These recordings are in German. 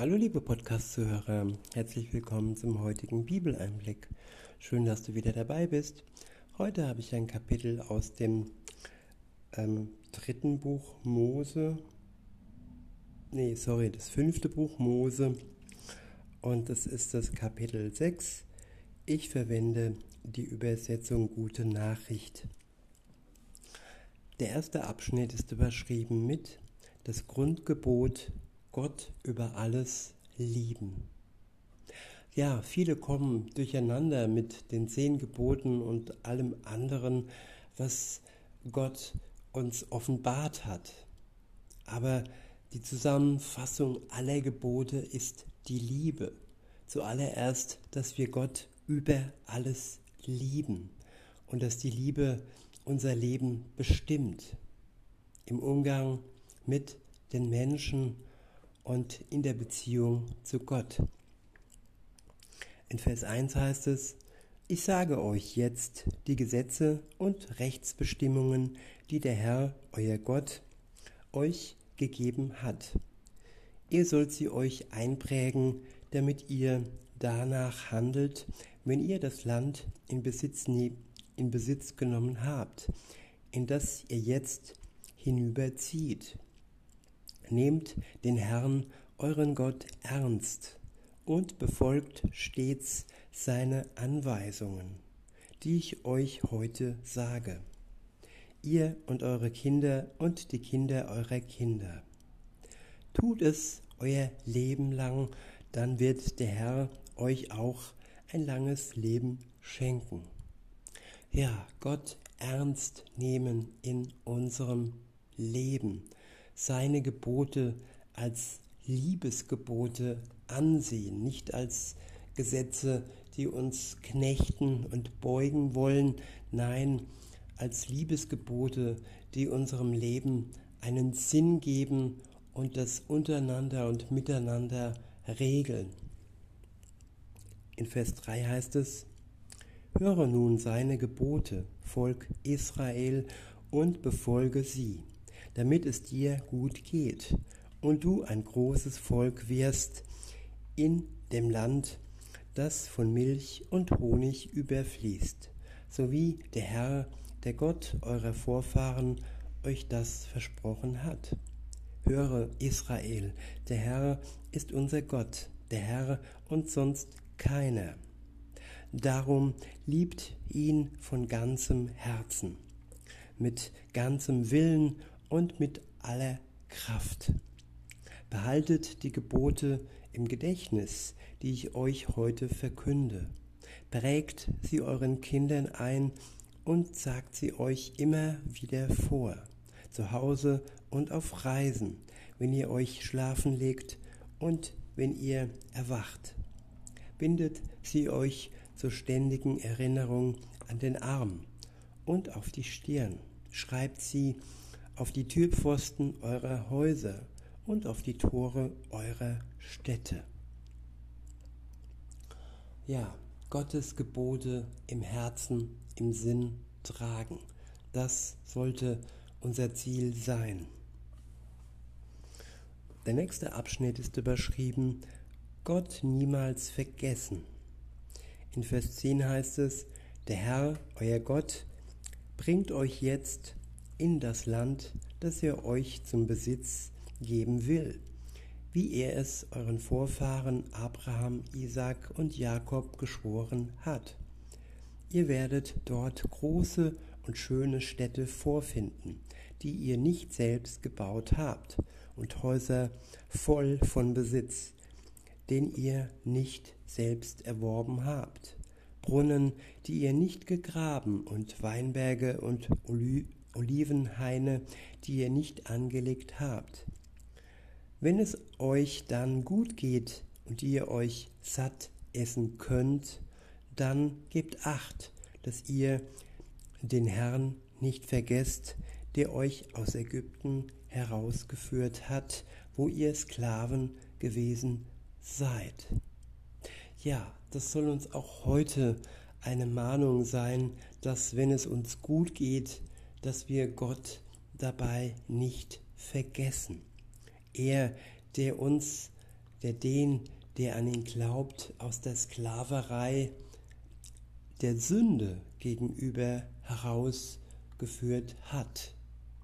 Hallo liebe Podcast-Zuhörer, herzlich willkommen zum heutigen Bibeleinblick. Schön, dass du wieder dabei bist. Heute habe ich ein Kapitel aus dem ähm, dritten Buch Mose. Nee, sorry, das fünfte Buch Mose. Und es ist das Kapitel 6. Ich verwende die Übersetzung Gute Nachricht. Der erste Abschnitt ist überschrieben mit das Grundgebot Gott über alles lieben. Ja, viele kommen durcheinander mit den zehn Geboten und allem anderen, was Gott uns offenbart hat. Aber die Zusammenfassung aller Gebote ist die Liebe. Zuallererst, dass wir Gott über alles lieben und dass die Liebe unser Leben bestimmt. Im Umgang mit den Menschen und in der Beziehung zu Gott. In Vers 1 heißt es, ich sage euch jetzt die Gesetze und Rechtsbestimmungen, die der Herr, euer Gott, euch gegeben hat. Ihr sollt sie euch einprägen, damit ihr danach handelt, wenn ihr das Land in Besitz, in Besitz genommen habt, in das ihr jetzt hinüberzieht. Nehmt den Herrn, euren Gott, ernst und befolgt stets seine Anweisungen, die ich euch heute sage, ihr und eure Kinder und die Kinder eurer Kinder. Tut es euer Leben lang, dann wird der Herr euch auch ein langes Leben schenken. Ja, Gott ernst nehmen in unserem Leben seine Gebote als Liebesgebote ansehen, nicht als Gesetze, die uns knechten und beugen wollen, nein, als Liebesgebote, die unserem Leben einen Sinn geben und das untereinander und miteinander regeln. In Vers 3 heißt es, Höre nun seine Gebote, Volk Israel, und befolge sie damit es dir gut geht und du ein großes Volk wirst in dem Land, das von Milch und Honig überfließt, so wie der Herr, der Gott eurer Vorfahren, euch das versprochen hat. Höre Israel, der Herr ist unser Gott, der Herr und sonst keiner. Darum liebt ihn von ganzem Herzen, mit ganzem Willen und mit aller Kraft. Behaltet die Gebote im Gedächtnis, die ich euch heute verkünde. Prägt sie euren Kindern ein und sagt sie euch immer wieder vor, zu Hause und auf Reisen, wenn ihr euch schlafen legt und wenn ihr erwacht. Bindet sie euch zur ständigen Erinnerung an den Arm und auf die Stirn. Schreibt sie auf die Türpfosten eurer Häuser und auf die Tore eurer Städte. Ja, Gottes Gebote im Herzen, im Sinn tragen. Das sollte unser Ziel sein. Der nächste Abschnitt ist überschrieben Gott niemals vergessen. In Vers 10 heißt es, der Herr, euer Gott, bringt euch jetzt in das Land, das er euch zum Besitz geben will, wie er es euren Vorfahren Abraham, Isaac und Jakob geschworen hat. Ihr werdet dort große und schöne Städte vorfinden, die ihr nicht selbst gebaut habt, und Häuser voll von Besitz, den ihr nicht selbst erworben habt, Brunnen, die ihr nicht gegraben, und Weinberge und Olivenhaine, die ihr nicht angelegt habt. Wenn es euch dann gut geht und ihr euch satt essen könnt, dann gebt acht, dass ihr den Herrn nicht vergesst, der euch aus Ägypten herausgeführt hat, wo ihr Sklaven gewesen seid. Ja, das soll uns auch heute eine Mahnung sein, dass wenn es uns gut geht, dass wir Gott dabei nicht vergessen. Er, der uns der den, der an ihn glaubt, aus der Sklaverei der Sünde gegenüber herausgeführt hat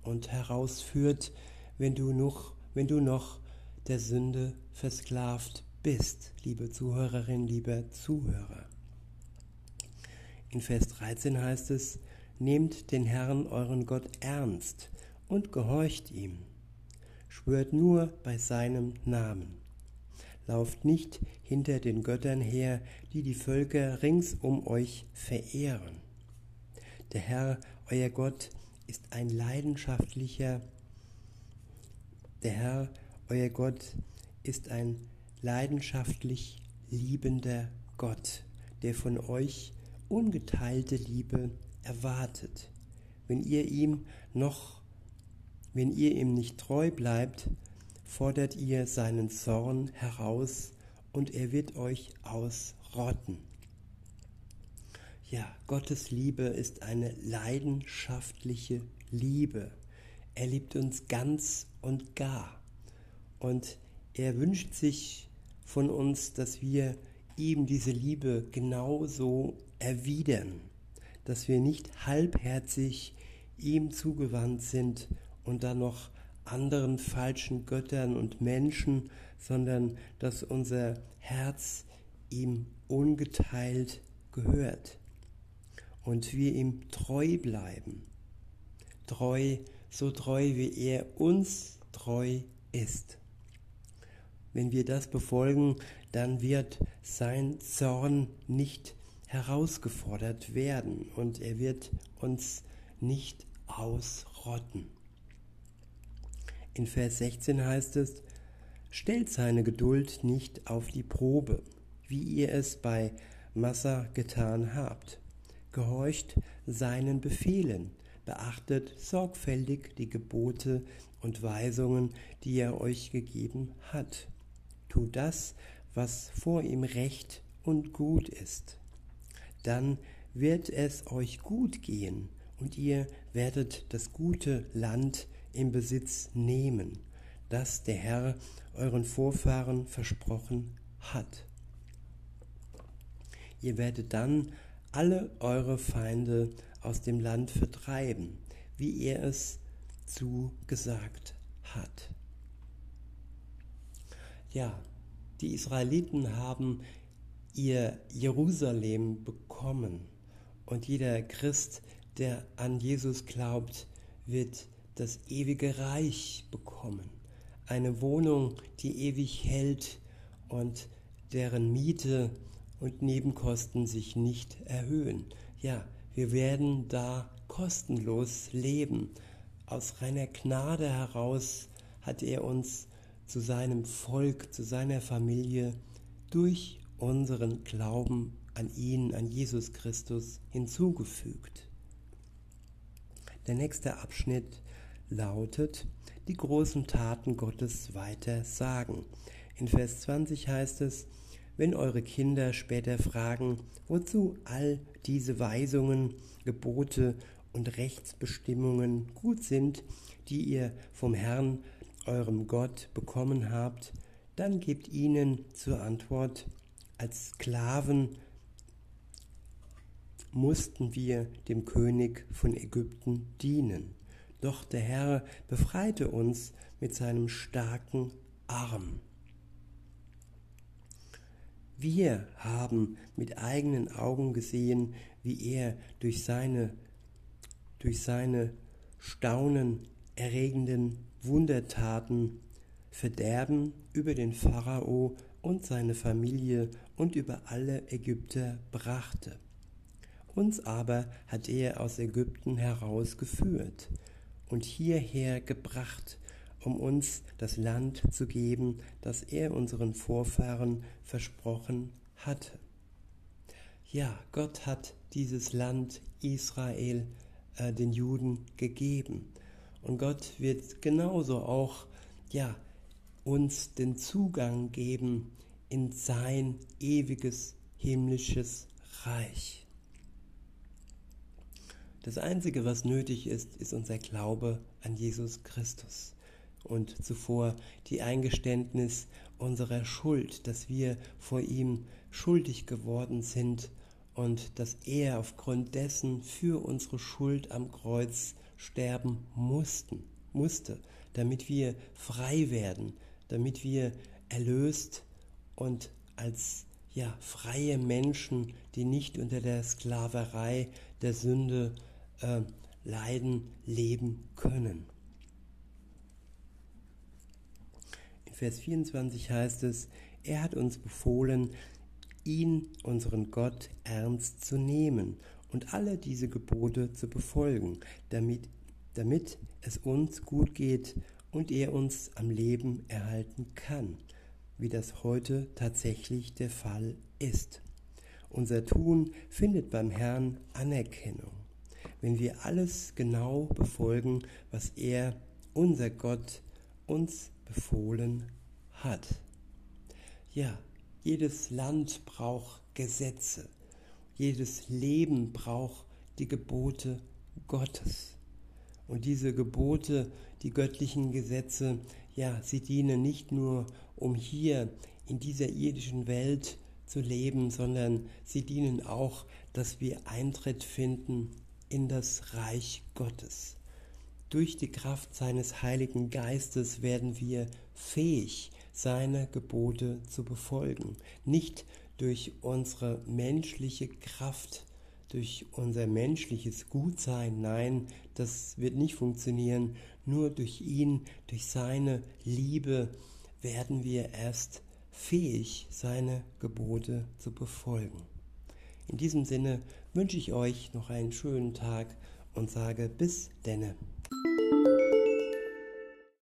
und herausführt, wenn du noch, wenn du noch der Sünde versklavt bist, liebe Zuhörerin, lieber Zuhörer. In Vers 13 heißt es, Nehmt den Herrn euren Gott ernst und gehorcht ihm. Schwört nur bei seinem Namen. Lauft nicht hinter den Göttern her, die die Völker rings um euch verehren. Der Herr, euer Gott, ist ein leidenschaftlicher, der Herr, euer Gott, ist ein leidenschaftlich liebender Gott, der von euch ungeteilte Liebe erwartet. Wenn ihr ihm noch, wenn ihr ihm nicht treu bleibt, fordert ihr seinen Zorn heraus und er wird euch ausrotten. Ja, Gottes Liebe ist eine leidenschaftliche Liebe. Er liebt uns ganz und gar. Und er wünscht sich von uns, dass wir ihm diese Liebe genauso erwidern dass wir nicht halbherzig ihm zugewandt sind und dann noch anderen falschen Göttern und Menschen, sondern dass unser Herz ihm ungeteilt gehört und wir ihm treu bleiben. Treu, so treu wie er uns treu ist. Wenn wir das befolgen, dann wird sein Zorn nicht herausgefordert werden und er wird uns nicht ausrotten. In Vers 16 heißt es, stellt seine Geduld nicht auf die Probe, wie ihr es bei Massa getan habt. Gehorcht seinen Befehlen, beachtet sorgfältig die Gebote und Weisungen, die er euch gegeben hat. Tut das, was vor ihm recht und gut ist dann wird es euch gut gehen und ihr werdet das gute Land im Besitz nehmen, das der Herr euren Vorfahren versprochen hat. Ihr werdet dann alle eure Feinde aus dem Land vertreiben, wie er es zugesagt hat. Ja, die Israeliten haben ihr Jerusalem bekommen. Und jeder Christ, der an Jesus glaubt, wird das ewige Reich bekommen. Eine Wohnung, die ewig hält und deren Miete und Nebenkosten sich nicht erhöhen. Ja, wir werden da kostenlos leben. Aus reiner Gnade heraus hat er uns zu seinem Volk, zu seiner Familie durch unseren Glauben an ihn, an Jesus Christus hinzugefügt. Der nächste Abschnitt lautet, die großen Taten Gottes weiter sagen. In Vers 20 heißt es, wenn eure Kinder später fragen, wozu all diese Weisungen, Gebote und Rechtsbestimmungen gut sind, die ihr vom Herrn, eurem Gott, bekommen habt, dann gebt ihnen zur Antwort, als Sklaven mussten wir dem König von Ägypten dienen. Doch der Herr befreite uns mit seinem starken Arm. Wir haben mit eigenen Augen gesehen, wie er durch seine, durch seine staunenerregenden Wundertaten Verderben über den Pharao und seine Familie und über alle Ägypter brachte. Uns aber hat er aus Ägypten herausgeführt und hierher gebracht, um uns das Land zu geben, das er unseren Vorfahren versprochen hatte. Ja, Gott hat dieses Land Israel äh, den Juden gegeben. Und Gott wird genauso auch ja, uns den Zugang geben in sein ewiges himmlisches Reich. Das Einzige, was nötig ist, ist unser Glaube an Jesus Christus und zuvor die Eingeständnis unserer Schuld, dass wir vor ihm schuldig geworden sind und dass er aufgrund dessen für unsere Schuld am Kreuz sterben mussten, musste, damit wir frei werden, damit wir erlöst und als ja, freie Menschen, die nicht unter der Sklaverei der Sünde äh, leiden, leben können. In Vers 24 heißt es, er hat uns befohlen, ihn, unseren Gott, ernst zu nehmen und alle diese Gebote zu befolgen, damit, damit es uns gut geht und er uns am Leben erhalten kann, wie das heute tatsächlich der Fall ist. Unser Tun findet beim Herrn Anerkennung, wenn wir alles genau befolgen, was er, unser Gott, uns befohlen hat. Ja, jedes Land braucht Gesetze. Jedes Leben braucht die Gebote Gottes. Und diese Gebote, die göttlichen Gesetze, ja, sie dienen nicht nur, um hier in dieser irdischen Welt zu leben, sondern sie dienen auch, dass wir Eintritt finden in das Reich Gottes. Durch die Kraft seines Heiligen Geistes werden wir fähig, seine Gebote zu befolgen. Nicht durch unsere menschliche Kraft, durch unser menschliches Gutsein, nein, das wird nicht funktionieren. Nur durch ihn, durch seine Liebe werden wir erst fähig, seine Gebote zu befolgen. In diesem Sinne wünsche ich euch noch einen schönen Tag und sage bis denne.